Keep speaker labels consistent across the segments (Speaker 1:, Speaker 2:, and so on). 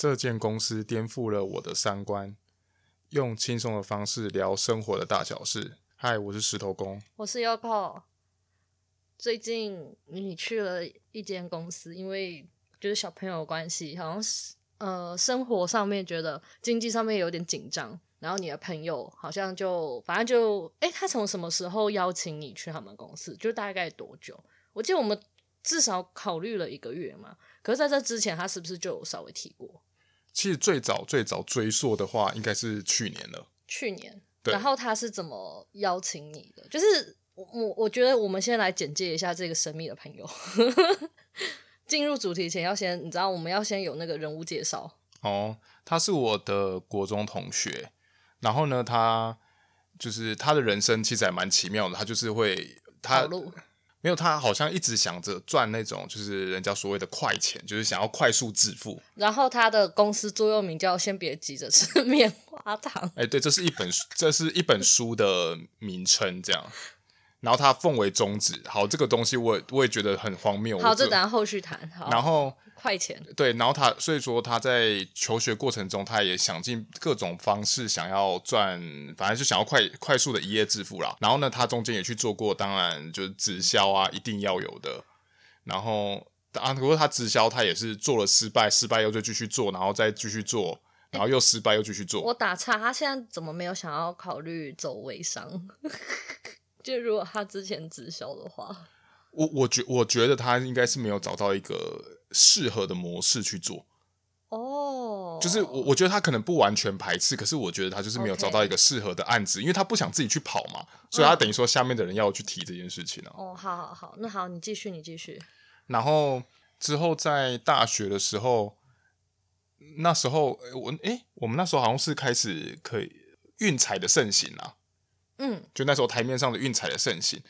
Speaker 1: 这间公司颠覆了我的三观，用轻松的方式聊生活的大小事。嗨，我是石头公，
Speaker 2: 我是 Yoko。最近你去了一间公司，因为就是小朋友的关系，好像是呃生活上面觉得经济上面有点紧张。然后你的朋友好像就反正就哎，他从什么时候邀请你去他们公司？就大概多久？我记得我们至少考虑了一个月嘛。可是在这之前，他是不是就有稍微提过？
Speaker 1: 其实最早最早追溯的话，应该是去年了。
Speaker 2: 去年，对。然后他是怎么邀请你的？就是。我我觉得我们先来简介一下这个神秘的朋友。进入主题前，要先你知道，我们要先有那个人物介绍。
Speaker 1: 哦，他是我的国中同学。然后呢，他就是他的人生其实还蛮奇妙的。他就是会他没有他好像一直想着赚那种就是人家所谓的快钱，就是想要快速致富。
Speaker 2: 然后他的公司座右铭叫“先别急着吃棉花糖”。
Speaker 1: 哎、欸，对，这是一本这是一本书的名称，这样。然后他奉为宗旨，好，这个东西我也我也觉得很荒谬。
Speaker 2: 好，这等下后续谈。好，
Speaker 1: 然后
Speaker 2: 快钱。
Speaker 1: 对，然后他所以说他在求学过程中，他也想尽各种方式想要赚，反正就想要快快速的一夜致富啦。然后呢，他中间也去做过，当然就是直销啊，一定要有的。然后啊，不过他直销他也是做了失败，失败又就继续做，然后再继续做，然后又失败又继续做。
Speaker 2: 我打岔，他现在怎么没有想要考虑走微商？就如果他之前直销的话，
Speaker 1: 我我觉我觉得他应该是没有找到一个适合的模式去做。
Speaker 2: 哦，
Speaker 1: 就是我我觉得他可能不完全排斥，可是我觉得他就是没有找到一个适合的案子，Okay. 因为他不想自己去跑嘛，所以他等于说下面的人要去提这件事情啊。
Speaker 2: 哦，好好好，那好，你继续，你继续。
Speaker 1: 然后之后在大学的时候，那时候我哎，我们那时候好像是开始可以运彩的盛行啊。
Speaker 2: 嗯，
Speaker 1: 就那时候台面上的运彩的盛行，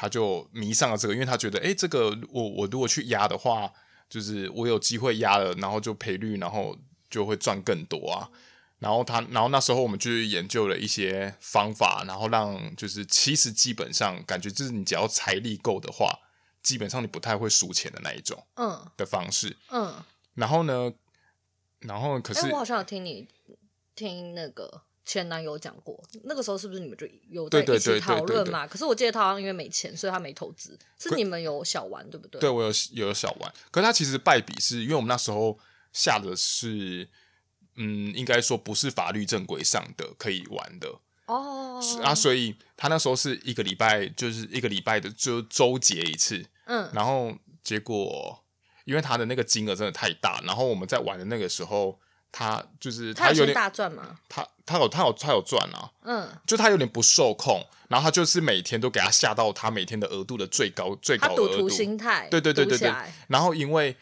Speaker 1: 他就迷上了这个，因为他觉得，哎、欸，这个我我如果去压的话，就是我有机会压了，然后就赔率，然后就会赚更多啊。然后他，然后那时候我们就研究了一些方法，然后让就是其实基本上感觉就是你只要财力够的话，基本上你不太会输钱的那一种，嗯，的方式，
Speaker 2: 嗯。嗯
Speaker 1: 然后呢，然后可是、
Speaker 2: 欸、我好像有听你听那个。前男友讲过，那个时候是不是你们就有在一起讨论嘛？可是我记得他好像因为没钱，所以他没投资。是你们有小玩对不对？
Speaker 1: 对，我有有小玩，可是他其实败笔是因为我们那时候下的是，嗯，应该说不是法律正规上的可以玩的
Speaker 2: 哦。
Speaker 1: 啊，所以他那时候是一个礼拜，就是一个礼拜的就周结一次，
Speaker 2: 嗯，
Speaker 1: 然后结果因为他的那个金额真的太大，然后我们在玩的那个时候。他就是他有点
Speaker 2: 大赚吗？
Speaker 1: 他他有他有他有赚啊，
Speaker 2: 嗯，
Speaker 1: 就他有点不受控，然后他就是每天都给他下到他每天的额度的最高最高额度，
Speaker 2: 赌徒心态，
Speaker 1: 对对对对对。然后因为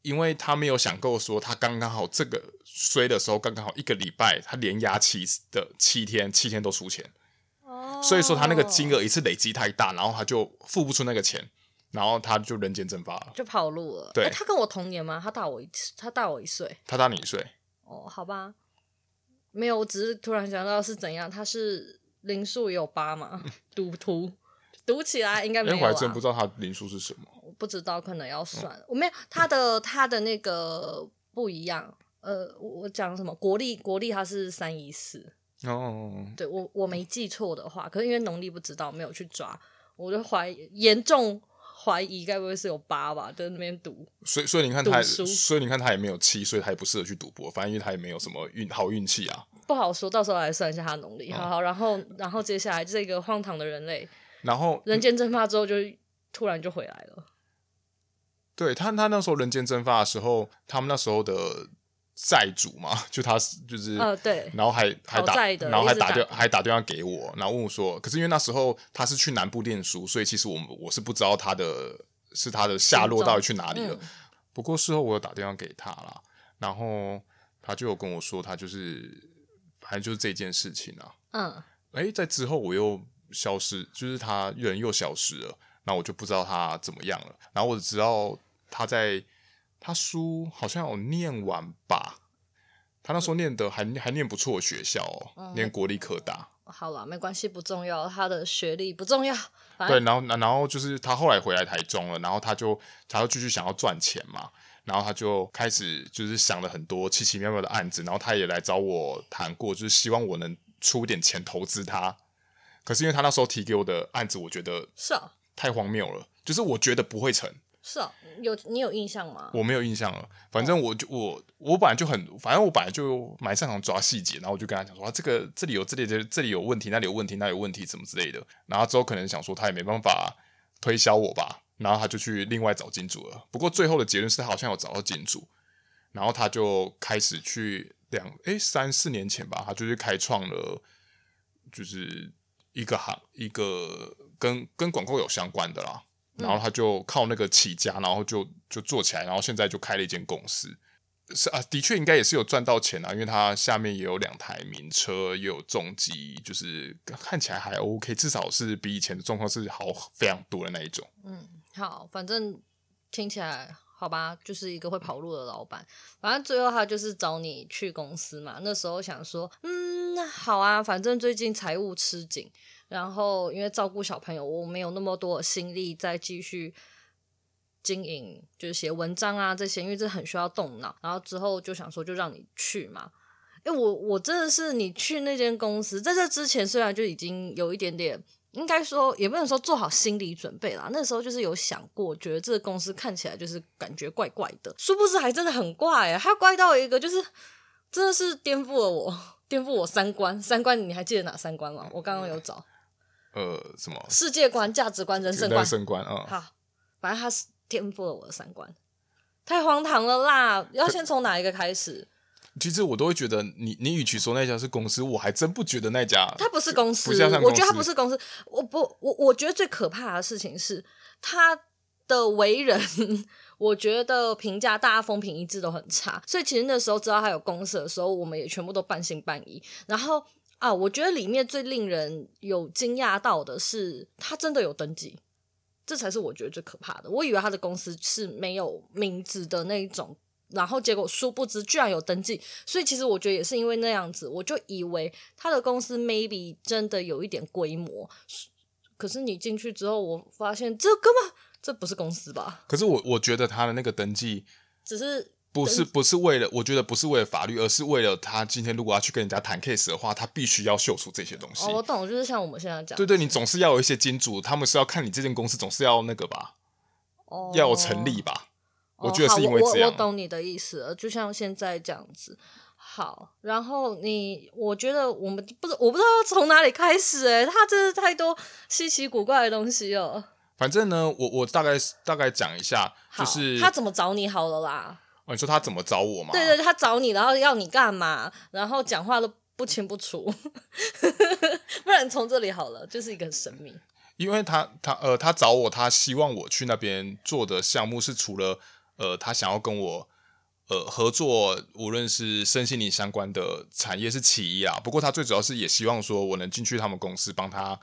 Speaker 1: 因为他没有想够说他刚刚好这个衰的时候刚刚好一个礼拜，他连压七的七天七天都输钱，
Speaker 2: 哦，
Speaker 1: 所以说他那个金额一次累积太大，然后他就付不出那个钱，然后他就人间蒸发了，
Speaker 2: 就跑路了。
Speaker 1: 对，
Speaker 2: 欸，他跟我同年吗？他大我一他大我一岁，
Speaker 1: 他大你一岁。
Speaker 2: 哦，好吧，没有，我只是突然想到是怎样。他是灵数也有八嘛？赌徒赌起来应该没有。
Speaker 1: 我还真不知道他灵数是什么。
Speaker 2: 我不知道，可能要算。嗯、我没有他的他的那个不一样。呃，我讲什么国历国历他是三一四
Speaker 1: 哦。
Speaker 2: 对我我没记错的话，可是因为农历不知道，没有去抓，我就怀疑严重。怀疑该不会是有八吧，在那边赌，
Speaker 1: 所以所以你看他，所以你看他也没有七，所以他也不适合去赌博。反正因为他也没有什么运好运气啊，
Speaker 2: 不好说。到时候来算一下他农历，嗯、好好。然后然后接下来这个荒唐的人类，
Speaker 1: 然后
Speaker 2: 人间蒸发之后就突然就回来了。
Speaker 1: 对他，他那时候人间蒸发的时候，他们那时候的。债主嘛，就他就是，
Speaker 2: 呃，对，
Speaker 1: 然后还还打，然后还打电
Speaker 2: 打
Speaker 1: 还打电话给我，然后问我说，可是因为那时候他是去南部念书，所以其实我们我是不知道他的是他的下落到底去哪里了。嗯、不过事后我有打电话给他了，然后他就有跟我说，他就是反正就是这件事情啊。
Speaker 2: 嗯，
Speaker 1: 哎，在之后我又消失，就是他人又消失了，那我就不知道他怎么样了。然后我只知道他在。他书好像有念完吧？他那时候念的还还念不错的学校哦，嗯、念国立科大。
Speaker 2: 好了，没关系，不重要，他的学历不重要。
Speaker 1: 对，然后然后就是他后来回来台中了，然后他就他就继续想要赚钱嘛，然后他就开始就是想了很多奇奇妙妙的案子，然后他也来找我谈过，就是希望我能出点钱投资他。可是因为他那时候提给我的案子，我觉得是啊，太荒谬了，就是我觉得不会成。
Speaker 2: 是啊，有你有印象吗？
Speaker 1: 我没有印象了。反正我就我我本来就很，反正我本来就蛮擅长抓细节，然后我就跟他讲说，啊，这个这里有这里这这里有问题，那里有问题，那里有问题，什么之类的。然后之后可能想说他也没办法推销我吧，然后他就去另外找金主了。不过最后的结论是他好像有找到金主，然后他就开始去两诶三四年前吧，他就去开创了就是一个行一个跟跟广告有相关的啦。然后他就靠那个起家，然后就就做起来，然后现在就开了一间公司。是啊，的确应该也是有赚到钱啊，因为他下面也有两台名车，也有重机，就是看起来还 OK，至少是比以前的状况是好非常多的那一种。
Speaker 2: 嗯，好，反正听起来好吧，就是一个会跑路的老板。反正最后他就是找你去公司嘛。那时候想说，嗯，那好啊，反正最近财务吃紧。然后，因为照顾小朋友，我没有那么多的心力再继续经营，就是写文章啊这些，因为这很需要动脑。然后之后就想说，就让你去嘛。诶，我我真的是你去那间公司，在这之前虽然就已经有一点点，应该说也不能说做好心理准备啦。那时候就是有想过，觉得这个公司看起来就是感觉怪怪的，殊不知还真的很怪诶，它怪到一个就是真的是颠覆了我，颠覆我三观。三观你还记得哪三观吗？我刚刚有找。
Speaker 1: 呃，什么
Speaker 2: 世界观、价值观、人生观？
Speaker 1: 人生观啊，
Speaker 2: 好，反正他是颠覆了我的三观，太荒唐了啦！要先从哪一个开始？
Speaker 1: 其实我都会觉得你，你你与其说那家是公司，我还真不觉得那家。
Speaker 2: 他不是公司，
Speaker 1: 公司
Speaker 2: 我觉得他不是公司。我不，我我觉得最可怕的事情是他的为人，我觉得评价大家风评一致都很差。所以其实那时候知道他有公司的时候，我们也全部都半信半疑。然后。啊，我觉得里面最令人有惊讶到的是，他真的有登记，这才是我觉得最可怕的。我以为他的公司是没有名字的那一种，然后结果殊不知居然有登记，所以其实我觉得也是因为那样子，我就以为他的公司 maybe 真的有一点规模。可是你进去之后，我发现这根本这不是公司吧？
Speaker 1: 可是我我觉得他的那个登记
Speaker 2: 只是。
Speaker 1: 不是不是为了，我觉得不是为了法律，而是为了他今天如果要去跟人家谈 case 的话，他必须要秀出这些东西。
Speaker 2: 哦，我懂，就是像我们现在讲，
Speaker 1: 对对，你总是要有一些金主，他们是要看你这间公司，总是要那个吧，哦，要有成立吧。哦、我觉得是因为这样。
Speaker 2: 我，我懂你的意思了，就像现在这样子。好，然后你，我觉得我们不知，我不知道要从哪里开始，哎，他真是太多稀奇古怪的东西了。
Speaker 1: 反正呢，我我大概大概讲一下，就是
Speaker 2: 他怎么找你好了啦。
Speaker 1: 哦，你说他怎么找我吗？
Speaker 2: 对对，他找你，然后要你干嘛？然后讲话都不清不楚，不然从这里好了，就是一个很神秘。
Speaker 1: 因为他他呃，他找我，他希望我去那边做的项目是除了呃，他想要跟我呃合作，无论是身心灵相关的产业是其一啊。不过他最主要是也希望说我能进去他们公司帮他。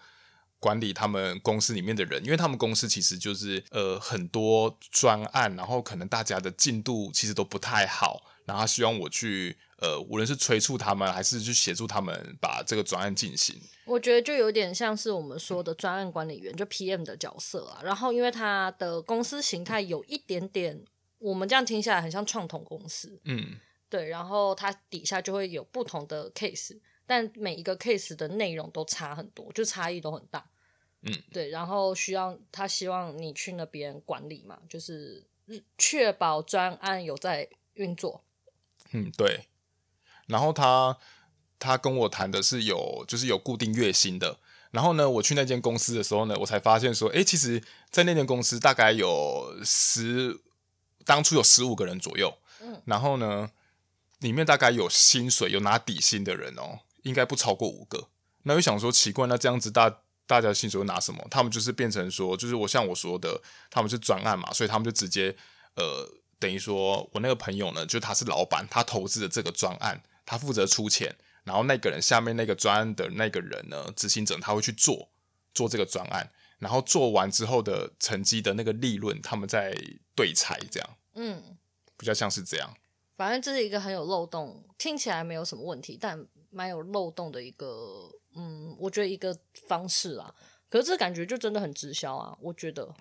Speaker 1: 管理他们公司里面的人，因为他们公司其实就是呃很多专案，然后可能大家的进度其实都不太好，然后他希望我去呃无论是催促他们，还是去协助他们把这个专案进行。
Speaker 2: 我觉得就有点像是我们说的专案管理员，就 PM 的角色啊。然后因为他的公司形态有一点点，我们这样听下来很像创投公司，嗯，对。然后他底下就会有不同的 case。但每一个 case 的内容都差很多，就差异都很大。嗯，对，然后需要他希望你去那边管理嘛，就是确保专案有在运作。
Speaker 1: 嗯，对。然后他他跟我谈的是有就是有固定月薪的。然后呢，我去那间公司的时候呢，我才发现说，哎，其实，在那间公司大概有十，当初有十五个人左右。嗯，然后呢，里面大概有薪水有拿底薪的人哦。应该不超过五个，那又想说奇怪，那这样子大大家薪水会拿什么？他们就是变成说，就是我像我说的，他们是专案嘛，所以他们就直接呃，等于说我那个朋友呢，就他是老板，他投资的这个专案，他负责出钱，然后那个人下面那个专案的那个人呢，执行者他会去做做这个专案，然后做完之后的成绩的那个利润，他们在对拆这样，嗯，比较像是这样。
Speaker 2: 反正这是一个很有漏洞，听起来没有什么问题，但。蛮有漏洞的一个，嗯，我觉得一个方式啊，可是这感觉就真的很直销啊，我觉得，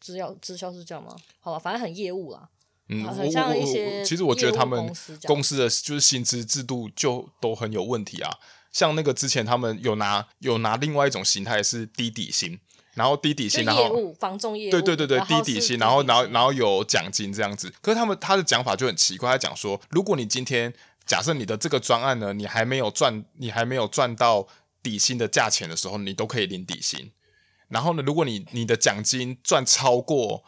Speaker 2: 直销直销是这样吗？好吧，反正很业务啦，
Speaker 1: 嗯，
Speaker 2: 很像一些
Speaker 1: 其实我觉得他们
Speaker 2: 公司，
Speaker 1: 公司的就是薪资制度就都很有问题啊。像那个之前他们有拿有拿另外一种形态是低底薪，然后低底薪，然后
Speaker 2: 房仲业务，
Speaker 1: 对对对对，低底薪，然后然后然后有奖金这样子。可是他们他的讲法就很奇怪，他讲说，如果你今天假设你的这个专案呢，你还没有赚，你还没有赚到底薪的价钱的时候，你都可以领底薪。然后呢，如果你你的奖金赚超过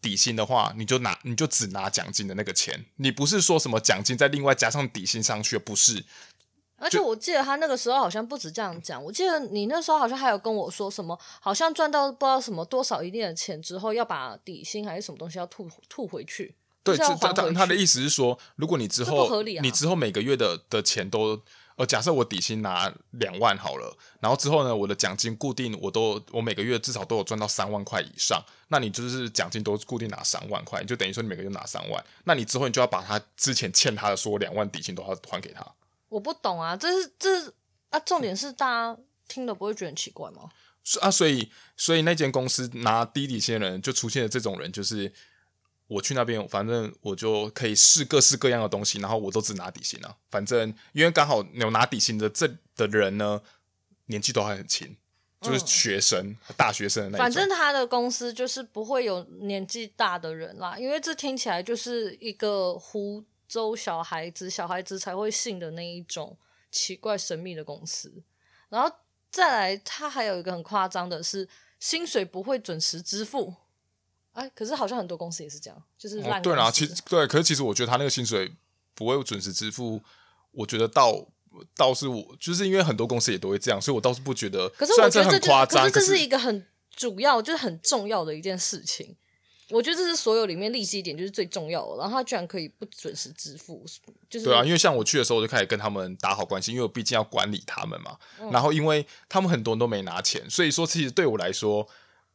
Speaker 1: 底薪的话，你就拿你就只拿奖金的那个钱，你不是说什么奖金再另外加上底薪上去，不是。
Speaker 2: 而且我记得他那个时候好像不止这样讲，我记得你那时候好像还有跟我说什么，好像赚到不知道什么多少一定的钱之后，要把底薪还是什么东西要吐吐回去。
Speaker 1: 对，
Speaker 2: 他他
Speaker 1: 他的意思是说，如果你之后、
Speaker 2: 啊、
Speaker 1: 你之后每个月的的钱都。呃，假设我底薪拿两万好了，然后之后呢，我的奖金固定，我都我每个月至少都有赚到三万块以上，那你就是奖金都固定拿三万块，就等于说你每个月拿三万，那你之后你就要把他之前欠他的说两万底薪都要还给他。
Speaker 2: 我不懂啊，这是这是啊，重点是大家听了不会觉得很奇怪吗？
Speaker 1: 是啊，所以所以那间公司拿低底薪的人就出现了这种人，就是。我去那边，反正我就可以试各式各样的东西，然后我都只拿底薪啊。反正因为刚好有拿底薪的这的人呢，年纪都还很轻，就是学生、嗯、大学生的那种。
Speaker 2: 反正他的公司就是不会有年纪大的人啦，因为这听起来就是一个湖州小孩子、小孩子才会信的那一种奇怪神秘的公司。然后再来，他还有一个很夸张的是，薪水不会准时支付。哎，可是好像很多公司也是这样，就是烂、哦。
Speaker 1: 对啦，其实对，可是其实我觉得他那个薪水不会准时支付，我觉得倒倒是我，就是因为很多公司也都会这样，所以我倒是不觉得。
Speaker 2: 可是我觉得这
Speaker 1: 很夸张，
Speaker 2: 可是这是一个很主要，就是很重要的一件事情。我觉得这是所有里面利息一点就是最重要的，然后他居然可以不准时支付，就是
Speaker 1: 对啊，因为像我去的时候，我就开始跟他们打好关系，因为我毕竟要管理他们嘛。嗯、然后因为他们很多人都没拿钱，所以说其实对我来说。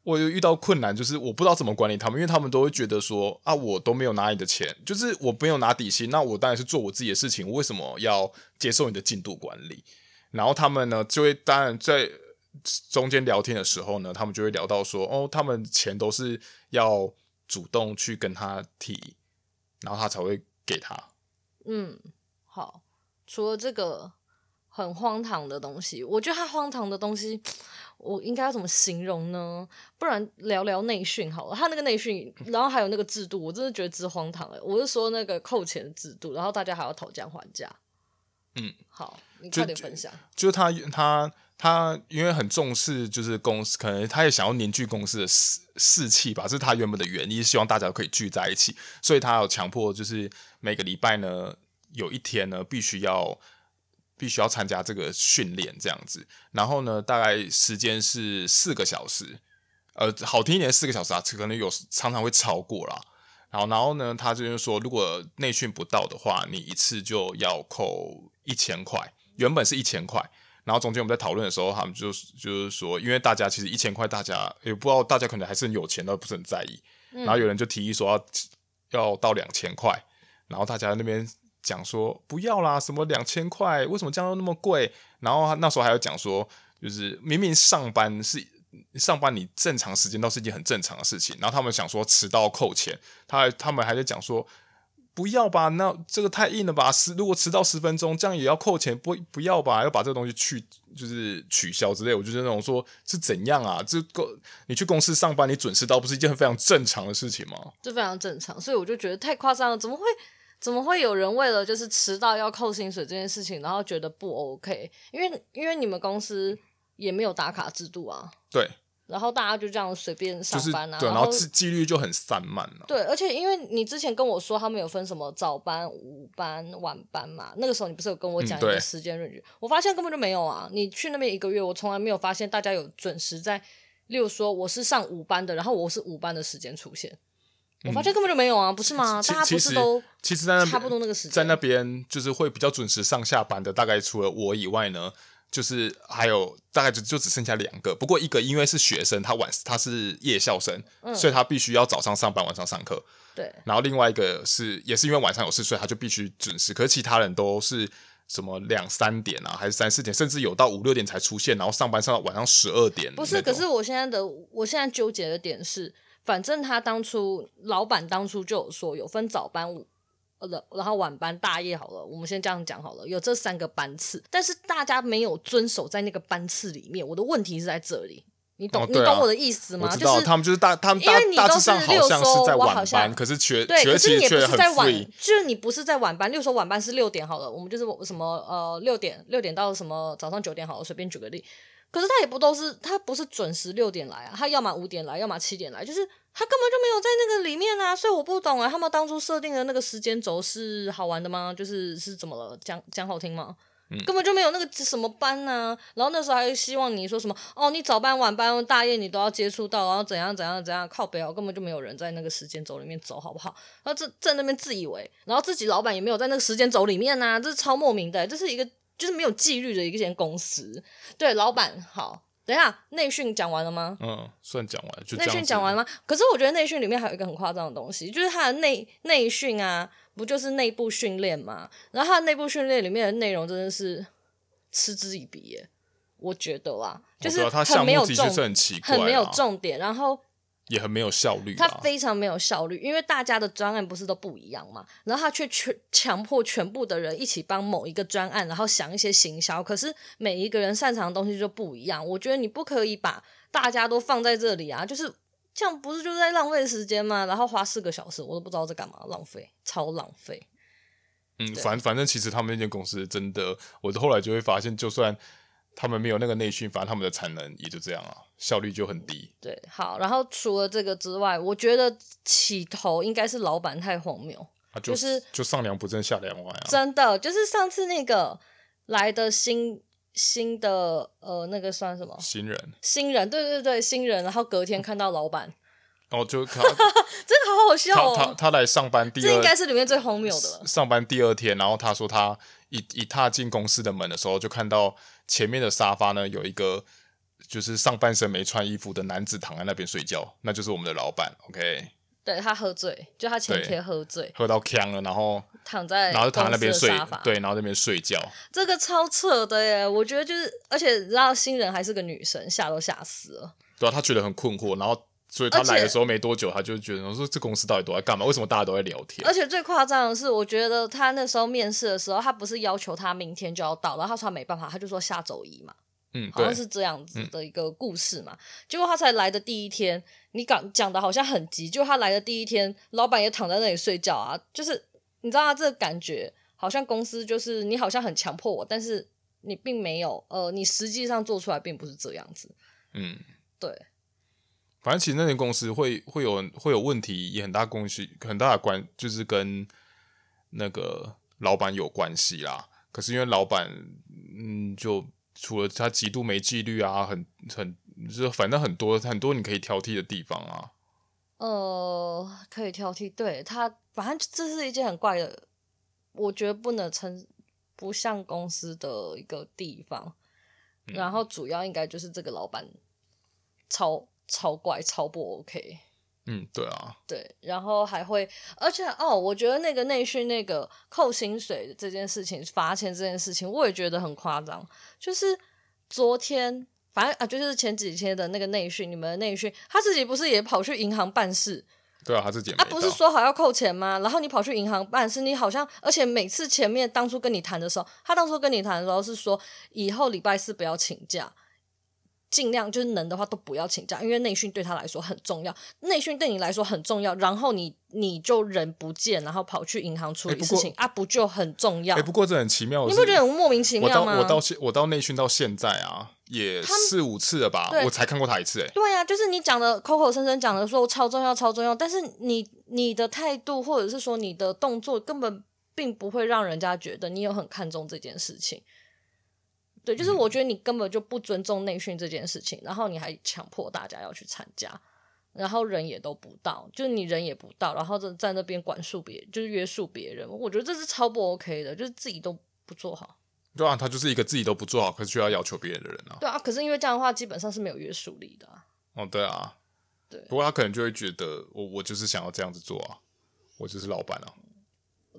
Speaker 1: 我有遇到困难，就是我不知道怎么管理他们，因为他们都会觉得说啊，我都没有拿你的钱，就是我没有拿底薪，那我当然是做我自己的事情，我为什么要接受你的进度管理？然后他们呢，就会当然在中间聊天的时候呢，他们就会聊到说，哦，他们钱都是要主动去跟他提，然后他才会给他。
Speaker 2: 嗯，好，除了这个很荒唐的东西，我觉得他荒唐的东西。我应该要怎么形容呢？不然聊聊内训好了。他那个内训，然后还有那个制度，我真的觉得之荒唐哎！我是说那个扣钱的制度，然后大家还要讨价还价。
Speaker 1: 嗯，
Speaker 2: 好，你快点分享。
Speaker 1: 就，就他他他，因为很重视，就是公司，可能他也想要凝聚公司的士士气吧，这是他原本的原因，希望大家可以聚在一起，所以他有强迫，就是每个礼拜呢，有一天呢，必须要。必须要参加这个训练，这样子。然后呢，大概时间是四个小时，呃，好听一点四个小时啊，可能有常常会超过啦。然后，然后呢，他就是说，如果内训不到的话，你一次就要扣一千块。原本是一千块，然后中间我们在讨论的时候，他们就就是说，因为大家其实一千块，大家也不知道，大家可能还是很有钱，都不是很在意。然后有人就提议说要要到两千块，然后大家那边。讲说不要啦，什么两千块，为什么这样那么贵？然后那时候还有讲说，就是明明上班是上班，你正常时间都是一件很正常的事情。然后他们想说迟到扣钱，他他们还在讲说不要吧，那这个太硬了吧？十如果迟到十分钟，这样也要扣钱？不不要吧，要把这个东西去就是取消之类。我就是那种说是怎样啊？这个你去公司上班，你准时到不是一件非常正常的事情吗？
Speaker 2: 这非常正常，所以我就觉得太夸张了，怎么会？怎么会有人为了就是迟到要扣薪水这件事情，然后觉得不 OK？因为因为你们公司也没有打卡制度啊。
Speaker 1: 对。
Speaker 2: 然后大家就这样随便上班啊。
Speaker 1: 就是、对，然后纪纪律就很散漫了、啊。
Speaker 2: 对，而且因为你之前跟我说他们有分什么早班、午班、晚班嘛，那个时候你不是有跟我讲一个时间 range？、嗯、我发现根本就没有啊！你去那边一个月，我从来没有发现大家有准时在，例如说我是上午班的，然后我是午班的时间出现。我发现根本就没有啊，不是吗？大家不是都
Speaker 1: 其实，在那
Speaker 2: 差不多那个时间，
Speaker 1: 在那边就是会比较准时上下班的。大概除了我以外呢，就是还有大概就就只剩下两个。不过一个因为是学生，他晚他是夜校生，嗯、所以他必须要早上上班，晚上上课。
Speaker 2: 对。
Speaker 1: 然后另外一个是也是因为晚上有事，所以他就必须准时。可是其他人都是什么两三点啊，还是三四点，甚至有到五六点才出现，然后上班上到晚上十二点。
Speaker 2: 不是，可是我现在的我现在纠结的点是。反正他当初老板当初就有说有分早班、呃，然后晚班、大夜好了，我们先这样讲好了，有这三个班次，但是大家没有遵守在那个班次里面。我的问题是在这里。你懂、哦啊、你懂我的意思吗？就是
Speaker 1: 他们就是大他们大大致上好像是在晚班，可是学
Speaker 2: 对，可是你也不是在晚，就是你不是在晚班。例如说晚班是六点好了，我们就是什么呃六点六点到什么早上九点好了，随便举个例。可是他也不都是他不是准时六点来啊，他要么五点来，要么七点来，就是他根本就没有在那个里面啊。所以我不懂啊，他们当初设定的那个时间轴是好玩的吗？就是是怎么了？讲讲好听吗？根本就没有那个什么班呐、啊，然后那时候还希望你说什么哦，你早班晚班大夜你都要接触到，然后怎样怎样怎样靠北哦，根本就没有人在那个时间轴里面走，好不好？然后这在那边自以为，然后自己老板也没有在那个时间轴里面呐、啊，这是超莫名的，这是一个就是没有纪律的一间公司。对，老板好，等一下内训讲完了吗？
Speaker 1: 嗯，算讲完，就
Speaker 2: 内训讲完了吗？可是我觉得内训里面还有一个很夸张的东西，就是他的内内训啊，不就是内部训练嘛？然后他的内部训练里面的内容真的是。嗤之以鼻耶，我觉得啦，就是很没有重，
Speaker 1: 很
Speaker 2: 没有重点，然后
Speaker 1: 也很没有效率。
Speaker 2: 他非常没有效率，因为大家的专案不是都不一样嘛，然后他却全强迫全部的人一起帮某一个专案，然后想一些行销，可是每一个人擅长的东西就不一样。我觉得你不可以把大家都放在这里啊，就是这样，不是就是在浪费时间吗？然后花四个小时，我都不知道在干嘛，浪费，超浪费。
Speaker 1: 嗯，反反正其实他们那间公司真的，我后来就会发现，就算他们没有那个内训，反正他们的产能也就这样啊，效率就很低。
Speaker 2: 对，好，然后除了这个之外，我觉得起头应该是老板太荒谬，
Speaker 1: 啊、就、
Speaker 2: 就是
Speaker 1: 就上梁不正下梁歪啊，
Speaker 2: 真的就是上次那个来的新新的呃那个算什么
Speaker 1: 新人，
Speaker 2: 新人，对对对，新人，然后隔天看到老板。
Speaker 1: 哦，就他，
Speaker 2: 这个好好笑哦。
Speaker 1: 他他，他来上班第二，
Speaker 2: 这应该是里面最荒谬的了。
Speaker 1: 上班第二天，然后他说他一一踏进公司的门的时候，就看到前面的沙发呢有一个就是上半身没穿衣服的男子躺在那边睡觉，那就是我们的老板。OK，
Speaker 2: 对，他喝醉，就他前天喝醉，
Speaker 1: 喝到呛了，然后
Speaker 2: 躺在
Speaker 1: 然后躺在那边睡，对，然后在那边睡觉。
Speaker 2: 这个超扯的耶！我觉得就是，而且然后新人还是个女生，吓都吓死了。
Speaker 1: 对啊，他觉得很困惑，然后。所以他来的时候没多久，他就觉得我说，这公司到底都在干嘛？为什么大家都在聊天？
Speaker 2: 而且最夸张的是，我觉得他那时候面试的时候，他不是要求他明天就要到，然后他说他没办法，他就说下周一嘛，嗯，好像是这样子的一个故事嘛。嗯、结果他才来的第一天，你讲讲的好像很急，就他来的第一天，老板也躺在那里睡觉啊，就是你知道他这个感觉，好像公司就是你好像很强迫我，但是你并没有，呃，你实际上做出来并不是这样子，嗯，对。
Speaker 1: 反正其实那间公司会会有会有问题，也很大关系，很大的关就是跟那个老板有关系啦。可是因为老板，嗯，就除了他极度没纪律啊，很很就是反正很多很多你可以挑剔的地方啊。
Speaker 2: 呃，可以挑剔，对他，反正这是一件很怪的，我觉得不能称不像公司的一个地方。嗯、然后主要应该就是这个老板超。超怪，超不 OK。
Speaker 1: 嗯，对啊，
Speaker 2: 对，然后还会，而且哦，我觉得那个内训那个扣薪水这件事情，罚钱这件事情，我也觉得很夸张。就是昨天，反正啊，就是前几天的那个内训，你们的内训，他自己不是也跑去银行办事？
Speaker 1: 对啊，他自己
Speaker 2: 他不是说好要扣钱吗？然后你跑去银行办事，你好像，而且每次前面当初跟你谈的时候，他当初跟你谈的时候是说，以后礼拜四不要请假。尽量就是能的话都不要请假，因为内训对他来说很重要。内训对你来说很重要，然后你你就人不见，然后跑去银行处理事情、欸、啊，不就很重要？
Speaker 1: 哎、欸，不过这很奇妙，
Speaker 2: 你不觉得很莫名其妙吗？
Speaker 1: 我到我到现我到内训到现在啊，也四五次了吧，我才看过他一次、欸。哎，对
Speaker 2: 呀、啊，就是你讲的口口声声讲的说超重要超重要，但是你你的态度或者是说你的动作根本并不会让人家觉得你有很看重这件事情。对，就是我觉得你根本就不尊重内训这件事情，嗯、然后你还强迫大家要去参加，然后人也都不到，就是你人也不到，然后在在那边管束别人，就是约束别人，我觉得这是超不 OK 的，就是自己都不做好。
Speaker 1: 对啊，他就是一个自己都不做好，可是却要要求别人的人啊。
Speaker 2: 对啊，可是因为这样的话，基本上是没有约束力的、啊。
Speaker 1: 哦，对啊，
Speaker 2: 对。
Speaker 1: 不过他可能就会觉得，我我就是想要这样子做啊，我就是老板啊。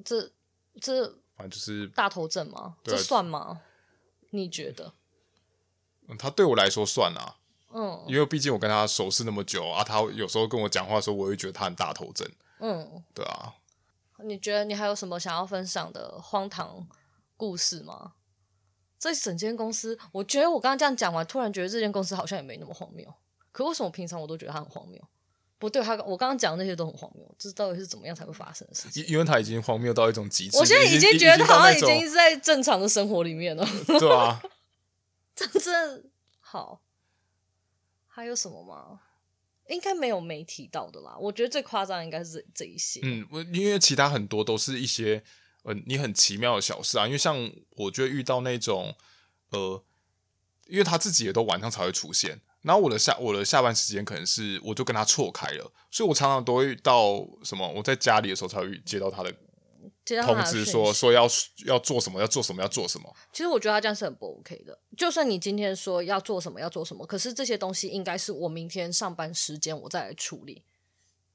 Speaker 2: 这这
Speaker 1: 反正就是
Speaker 2: 大头症吗？这算吗？你觉得？
Speaker 1: 嗯，他对我来说算啊，
Speaker 2: 嗯，
Speaker 1: 因为毕竟我跟他熟识那么久啊，他有时候跟我讲话的时候，我会觉得他很大头症。
Speaker 2: 嗯，
Speaker 1: 对啊。
Speaker 2: 你觉得你还有什么想要分享的荒唐故事吗？这整间公司，我觉得我刚刚这样讲完，突然觉得这间公司好像也没那么荒谬。可为什么平常我都觉得它很荒谬？不对，他我刚刚讲的那些都很荒谬，这到底是怎么样才会发生的事情？
Speaker 1: 因为他已经荒谬到一种极致。
Speaker 2: 我现在已经觉得他好像已经是在正常的生活里面了。
Speaker 1: 对啊，
Speaker 2: 真正好。还有什么吗？应该没有没提到的啦。我觉得最夸张应该是这这一些。
Speaker 1: 嗯，因为其他很多都是一些呃，你很奇妙的小事啊。因为像我觉得遇到那种呃，因为他自己也都晚上才会出现。然后我的下我的下班时间可能是我就跟他错开了，所以我常常都会到什么我在家里的时候才会接到他的通知说，说说要要做什么要做什么要做什么。
Speaker 2: 其实我觉得他这样是很不 OK 的。就算你今天说要做什么要做什么，可是这些东西应该是我明天上班时间我再来处理，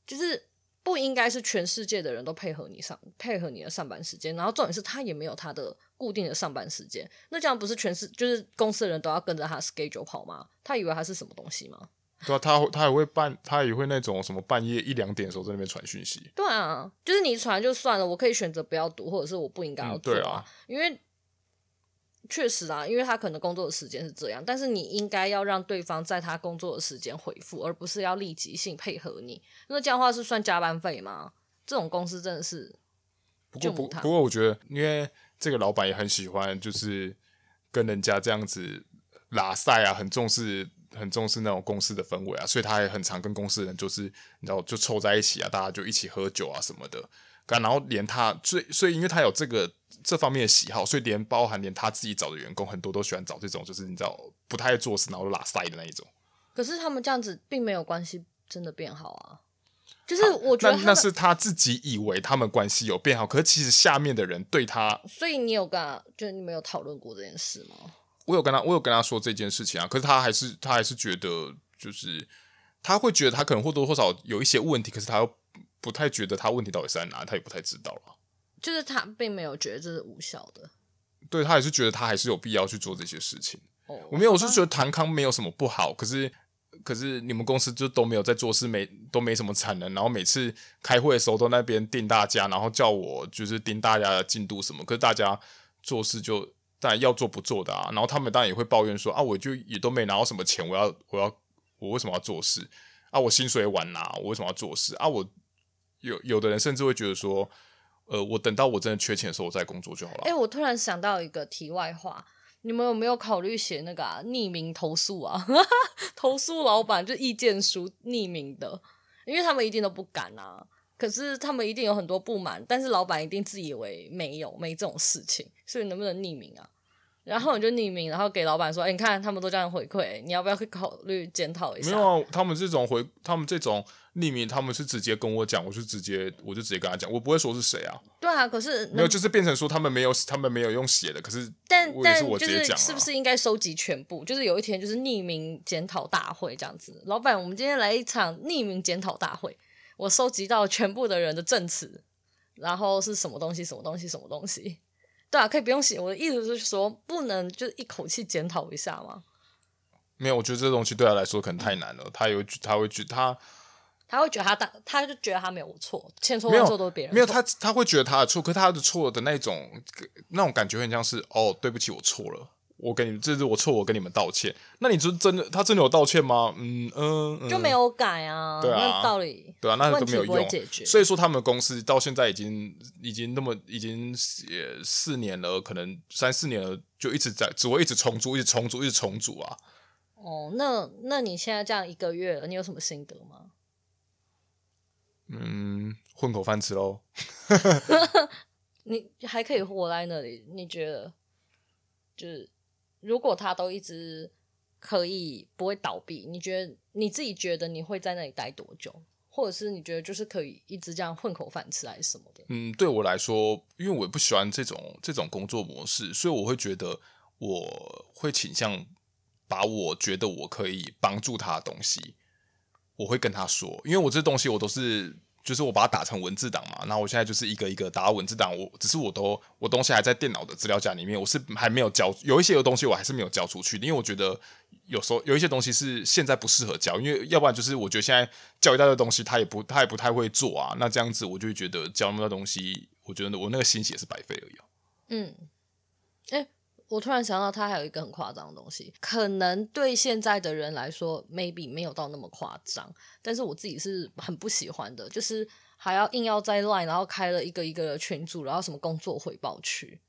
Speaker 2: 就是。不应该是全世界的人都配合你上配合你的上班时间，然后重点是他也没有他的固定的上班时间，那这样不是全是就是公司的人都要跟着他 schedule 跑吗？他以为他是什么东西吗？
Speaker 1: 对啊，他他也会半他也会那种什么半夜一两点的时候在那边传讯息。
Speaker 2: 对啊，就是你传就算了，我可以选择不要读，或者是我不应该要读啊，嗯，对啊，因为。确实啊，因为他可能工作的时间是这样，但是你应该要让对方在他工作的时间回复，而不是要立即性配合你。那这样的话是算加班费吗？这种公司真的是不
Speaker 1: 不。不过我觉得，因为这个老板也很喜欢，就是跟人家这样子拉赛啊，很重视很重视那种公司的氛围啊，所以他也很常跟公司的人就是你知道就凑在一起啊，大家就一起喝酒啊什么的。然后连他，所以所以因为他有这个这方面的喜好，所以连包含连他自己找的员工，很多都喜欢找这种，就是你知道不太做事，然后拉塞的那一种。
Speaker 2: 可是他们这样子并没有关系真的变好啊，就是我觉得
Speaker 1: 那那是他自己以为他们关系有变好，可是其实下面的人对他，
Speaker 2: 所以你有跟他，就你没有讨论过这件事吗？
Speaker 1: 我有跟他，我有跟他说这件事情啊，可是他还是他还是觉得，就是他会觉得他可能或多或少有一些问题，可是他又。不太觉得他问题到底是在哪，他也不太知道了。
Speaker 2: 就是他并没有觉得这是无效的，
Speaker 1: 对，他也是觉得他还是有必要去做这些事情。
Speaker 2: 哦，
Speaker 1: 我没有，我是觉得谭康没有什么不好，可是可是你们公司就都没有在做事，没都没什么产能，然后每次开会的时候都那边盯大家，然后叫我就是盯大家的进度什么，可是大家做事就当然要做不做的啊，然后他们当然也会抱怨说啊，我就也都没拿到什么钱，我要我要我为什么要做事啊？我薪水也晚拿，我为什么要做事啊？我。有有的人甚至会觉得说，呃，我等到我真的缺钱的时候，我再工作就好了。
Speaker 2: 哎、我突然想到一个题外话，你们有没有考虑写那个啊，匿名投诉啊？投诉老板就意见书，匿名的，因为他们一定都不敢啊。可是他们一定有很多不满，但是老板一定自以为没有没这种事情，所以能不能匿名啊？然后你就匿名，然后给老板说：“哎、欸，你看他们都这样回馈，你要不要去考虑检讨一下？”
Speaker 1: 没有啊，他们这种回，他们这种匿名，他们是直接跟我讲，我就直接，我就直接跟他讲，我不会说是谁啊。
Speaker 2: 对啊，可是
Speaker 1: 没有，就是变成说他们没有，他们没有用写的，可是
Speaker 2: 但
Speaker 1: 但是我
Speaker 2: 但就是是不是应该收集全部？就是有一天就是匿名检讨大会这样子，老板，我们今天来一场匿名检讨大会，我收集到全部的人的证词，然后是什么东西，什么东西，什么东西。对啊，可以不用写。我的意思是说，不能就一口气检讨一下吗？
Speaker 1: 没有，我觉得这东西对他来说可能太难了。他有，他会觉得他，
Speaker 2: 他会觉得他大，他就觉得他没有错，千错万错都是别人错。
Speaker 1: 没有，他他会觉得他的错，可他的错的那种那种感觉很像是哦，对不起，我错了。我跟你们，这是我错，我跟你们道歉。那你就真的，他真的有道歉吗？嗯嗯，嗯，
Speaker 2: 就没有改啊。对啊，道理
Speaker 1: 对啊，那都没有用。
Speaker 2: 解决。
Speaker 1: 所以说，他们公司到现在已经已经那么已经也四年了，可能三四年了，就一直在只会一直重组，一直重组，一直重组啊。
Speaker 2: 哦，那那你现在这样一个月了，你有什么心得吗？
Speaker 1: 嗯，混口饭吃喽。
Speaker 2: 你还可以活在那里，你觉得？就是。如果他都一直可以不会倒闭，你觉得你自己觉得你会在那里待多久？或者是你觉得就是可以一直这样混口饭吃还是什么的？
Speaker 1: 嗯，对我来说，因为我也不喜欢这种这种工作模式，所以我会觉得我会倾向把我觉得我可以帮助他的东西，我会跟他说，因为我这东西我都是。就是我把它打成文字档嘛，然后我现在就是一个一个打文字档，我只是我都我东西还在电脑的资料夹里面，我是还没有交，有一些的东西我还是没有交出去，因为我觉得有时候有一些东西是现在不适合交，因为要不然就是我觉得现在教一大堆东西，他也不他也不太会做啊。那这样子我就会觉得教那么多东西，我觉得我那个心血是白费而已。
Speaker 2: 嗯，哎、我突然想到，他还有一个很夸张的东西，可能对现在的人来说，maybe 没有到那么夸张，但是我自己是很不喜欢的，就是还要硬要在 line，然后开了一个一个的群组，然后什么工作回报区，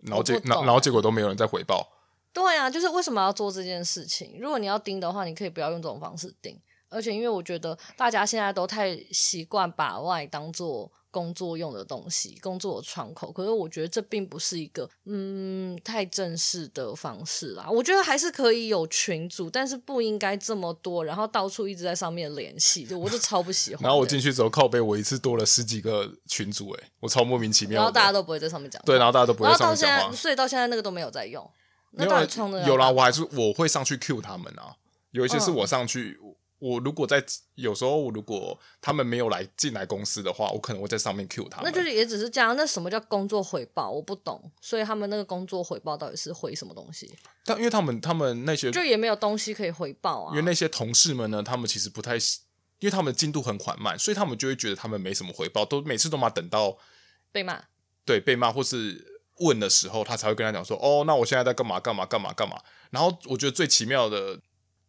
Speaker 1: 然后结然后结果都没有人在回报。
Speaker 2: 对啊，就是为什么要做这件事情？如果你要盯的话，你可以不要用这种方式盯。而且，因为我觉得大家现在都太习惯把 LINE 当做工作用的东西，工作的窗口。可是，我觉得这并不是一个嗯太正式的方式啦。我觉得还是可以有群组，但是不应该这么多，然后到处一直在上面联系，就我就超不喜欢。
Speaker 1: 然后我进去之后靠背，我一次多了十几个群组，哎，我超莫名其妙。
Speaker 2: 然后大家都不会在上面讲。
Speaker 1: 对，然后大家都不会在上面讲。
Speaker 2: 然后到现在，所以到现在那个都没有在用。那到底冲的
Speaker 1: 有啦，我还是我会上去 Q 他们啊。有一些是我上去。嗯我如果在有时候，我如果他们没有来进来公司的话，我可能会在上面 Q 他们。
Speaker 2: 那就是也只是这样。那什么叫工作回报？我不懂。所以他们那个工作回报到底是回什么东西？
Speaker 1: 但因为他们他们那些
Speaker 2: 就也没有东西可以回报啊。
Speaker 1: 因为那些同事们呢，他们其实不太，因为他们进度很缓慢，所以他们就会觉得他们没什么回报，都每次都嘛等到
Speaker 2: 被骂。
Speaker 1: 对，被骂或是问的时候，他才会跟他讲说：“哦，那我现在在干嘛？干嘛？干嘛？干嘛？”然后我觉得最奇妙的。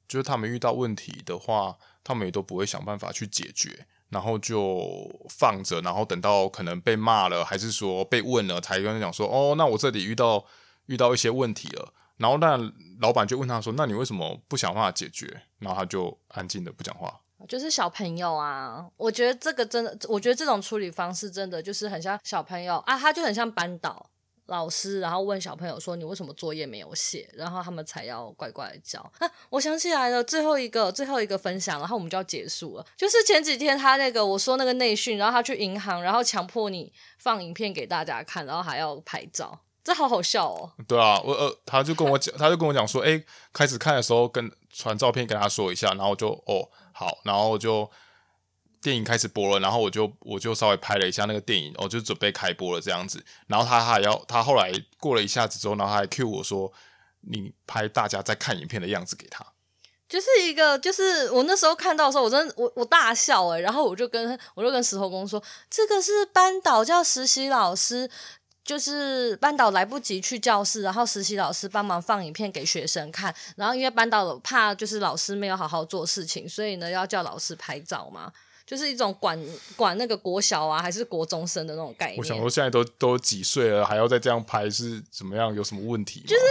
Speaker 1: 就是他们遇到问题的话，他们也都不会想办法去解决，然后就放着，然后等到可能被骂了，还是说被问了，才跟他讲说：“哦，那我这里遇到遇到一些问题了。”然后那老板就问他说：“那你为什么不想办法解决？”然后他就安静的不讲话。
Speaker 2: 就是小朋友啊，我觉得这个真的，我觉得这种处理方式真的就是很像小朋友啊，他就很像班导。老师，然后问小朋友说：“你为什么作业没有写？”然后他们才要乖乖的交。啊，我想起来了，最后一个最后一个分享，然后我们就要结束了。就是前几天他那个我说那个内训，然后他去银行，然后强迫你放影片给大家看，然后还要拍照，这好好笑哦。
Speaker 1: 对啊，我呃，他就跟我讲，他就跟我讲说：“哎，开始看的时候跟传照片跟他说一下。”然后就哦好，然后就。电影开始播了，然后我就我就稍微拍了一下那个电影，我就准备开播了这样子。然后他还要，他后来过了一下子之后，然后还 Q 我说：“你拍大家在看影片的样子给他。”
Speaker 2: 就是一个，就是我那时候看到的时候，我真的我我大笑诶，然后我就跟我就跟石头公说：“这个是班导叫实习老师，就是班导来不及去教室，然后实习老师帮忙放影片给学生看。然后因为班导怕就是老师没有好好做事情，所以呢要叫老师拍照嘛。”就是一种管管那个国小啊，还是国中生的那种概念。
Speaker 1: 我想说，现在都都几岁了，还要再这样拍，是怎么样？有什么问题？
Speaker 2: 就是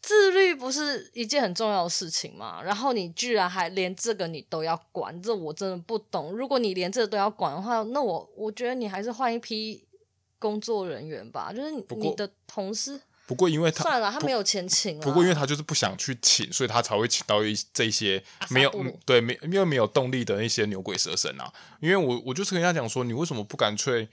Speaker 2: 自律不是一件很重要的事情吗？然后你居然还连这个你都要管，这我真的不懂。如果你连这个都要管的话，那我我觉得你还是换一批工作人员吧。就是你你的同事。
Speaker 1: 不过因为他
Speaker 2: 算了，他没有钱请了。
Speaker 1: 不过因为他就是不想去请，所以他才会请到一这些没有对没因为没有动力的那些牛鬼蛇神啊。因为我我就是跟他讲说，你为什么不干脆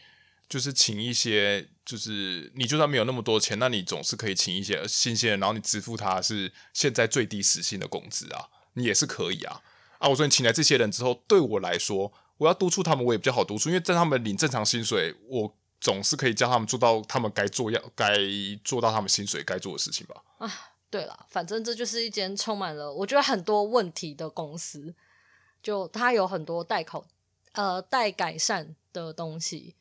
Speaker 1: 就是请一些，就是你就算没有那么多钱，那你总是可以请一些新鲜人，然后你支付他是现在最低时薪的工资啊，你也是可以啊。啊，我说你请来这些人之后，对我来说，我要督促他们，我也比较好督促，因为在他们领正常薪水，我。总是可以叫他们做到他们该做要该做到他们薪水该做的事情吧。
Speaker 2: 啊，对了，反正这就是一间充满了我觉得很多问题的公司，就它有很多待考呃待改善的东西。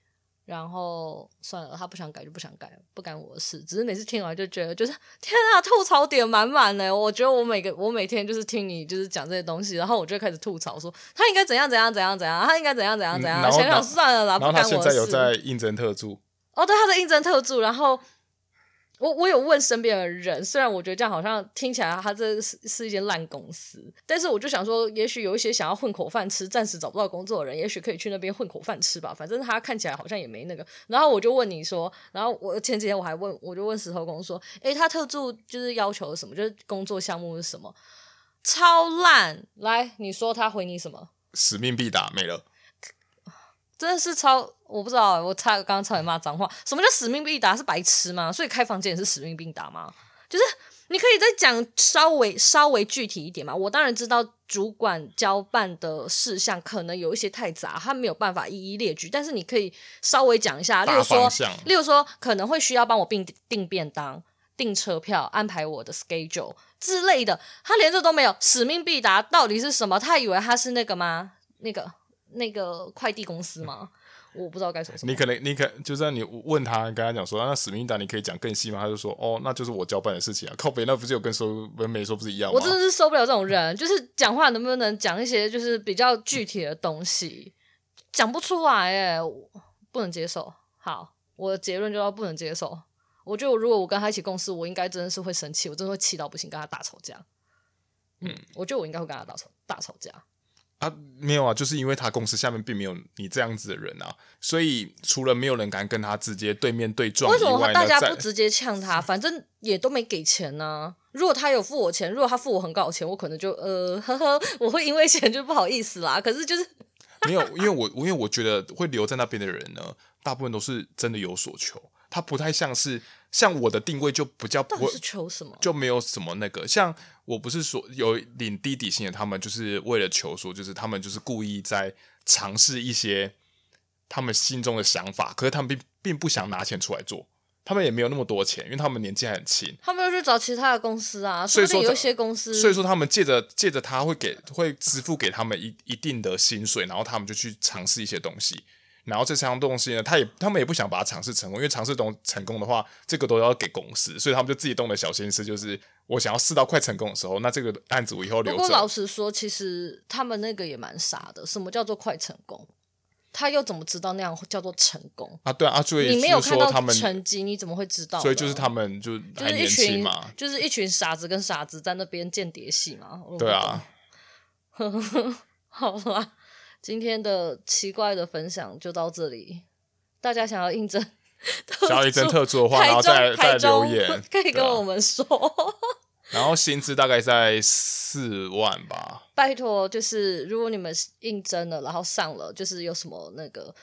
Speaker 2: 然后算了，他不想改就不想改，不干我的事。只是每次听完就觉得，就是天啊，吐槽点满满的。我觉得我每个我每天就是听你就是讲这些东西，然后我就开始吐槽说他应该怎样怎样怎样怎样，他应该怎样怎样怎样。想想算了啦，不干我的事。
Speaker 1: 然后他现在有在应征特助。
Speaker 2: 哦，对，他在应征特助，然后。我我有问身边的人，虽然我觉得这样好像听起来他这是是一间烂公司，但是我就想说，也许有一些想要混口饭吃、暂时找不到工作的人，也许可以去那边混口饭吃吧。反正他看起来好像也没那个。然后我就问你说，然后我前几天我还问，我就问石头公说，诶，他特助就是要求什么？就是工作项目是什么？超烂！来，你说他回你什么？
Speaker 1: 使命必达，没了。
Speaker 2: 真的是超，我不知道，我差刚刚差点骂脏话。什么叫使命必达？是白痴吗？所以开房间也是使命必达吗？就是你可以再讲稍微稍微具体一点嘛。我当然知道主管交办的事项可能有一些太杂，他没有办法一一列举。但是你可以稍微讲一下，例如说，例如说可能会需要帮我订订便当。订车票、安排我的 schedule 之类的，他连这都没有。使命必达到底是什么？他以为他是那个吗？那个那个快递公司吗？我不知道该说什么。
Speaker 1: 你可能，你可就算你问他，跟他讲说，那使命必达你可以讲更细吗？他就说，哦，那就是我交办的事情啊。靠北，那不是有跟说跟没说不是一样吗？
Speaker 2: 我真的是受不了这种人，就是讲话能不能讲一些就是比较具体的东西，讲不出来，哎，不能接受。好，我的结论就要不能接受。我觉得，如果我跟他一起共事，我应该真的是会生气，我真的会气到不行，跟他大吵架。嗯，我觉得我应该会跟他大吵大吵架。
Speaker 1: 啊，没有啊，就是因为他公司下面并没有你这样子的人啊，所以除了没有人敢跟他直接对面对撞，
Speaker 2: 为什么大家不直接呛他？反正也都没给钱呢、啊。如果他有付我钱，如果他付我很高的钱，我可能就呃呵呵，我会因为钱就不好意思啦。可是就是
Speaker 1: 没有，因为我因为我觉得会留在那边的人呢，大部分都是真的有所求。他不太像是像我的定位就比较不会
Speaker 2: 是求什么，
Speaker 1: 就没有什么那个像我不是说有领低底薪的，他们就是为了求说，就是他们就是故意在尝试一些他们心中的想法，可是他们并并不想拿钱出来做，他们也没有那么多钱，因为他们年纪还很轻，
Speaker 2: 他们要去找其他的公司啊，所以说有一些公司，
Speaker 1: 所以说他们借着借着他会给会支付给他们一一定的薪水，然后他们就去尝试一些东西。然后这三样东西呢，他也他们也不想把它尝试成功，因为尝试东成功的话，这个都要给公司，所以他们就自己动了小心思，就是我想要试到快成功的时候，那这个案子我以后留着。
Speaker 2: 不过老实说，其实他们那个也蛮傻的。什么叫做快成功？他又怎么知道那样叫做成功
Speaker 1: 啊？对啊，所以
Speaker 2: 你没有看到成绩，你怎么会知道？
Speaker 1: 所以就是他们就就是一群嘛，
Speaker 2: 就是一群傻子跟傻子在那边间谍戏嘛。
Speaker 1: 对啊，
Speaker 2: 好啦。今天的奇怪的分享就到这里，大家想要应征，
Speaker 1: 想要应征特助的话，然后再再留言，
Speaker 2: 可以跟我们说。
Speaker 1: 然后薪资大概在四万吧。
Speaker 2: 拜托，就是如果你们应征了，然后上了，就是有什么那个，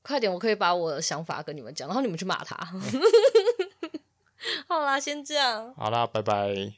Speaker 2: 快点，我可以把我的想法跟你们讲，然后你们去骂他。好啦，先这样。
Speaker 1: 好啦，拜拜。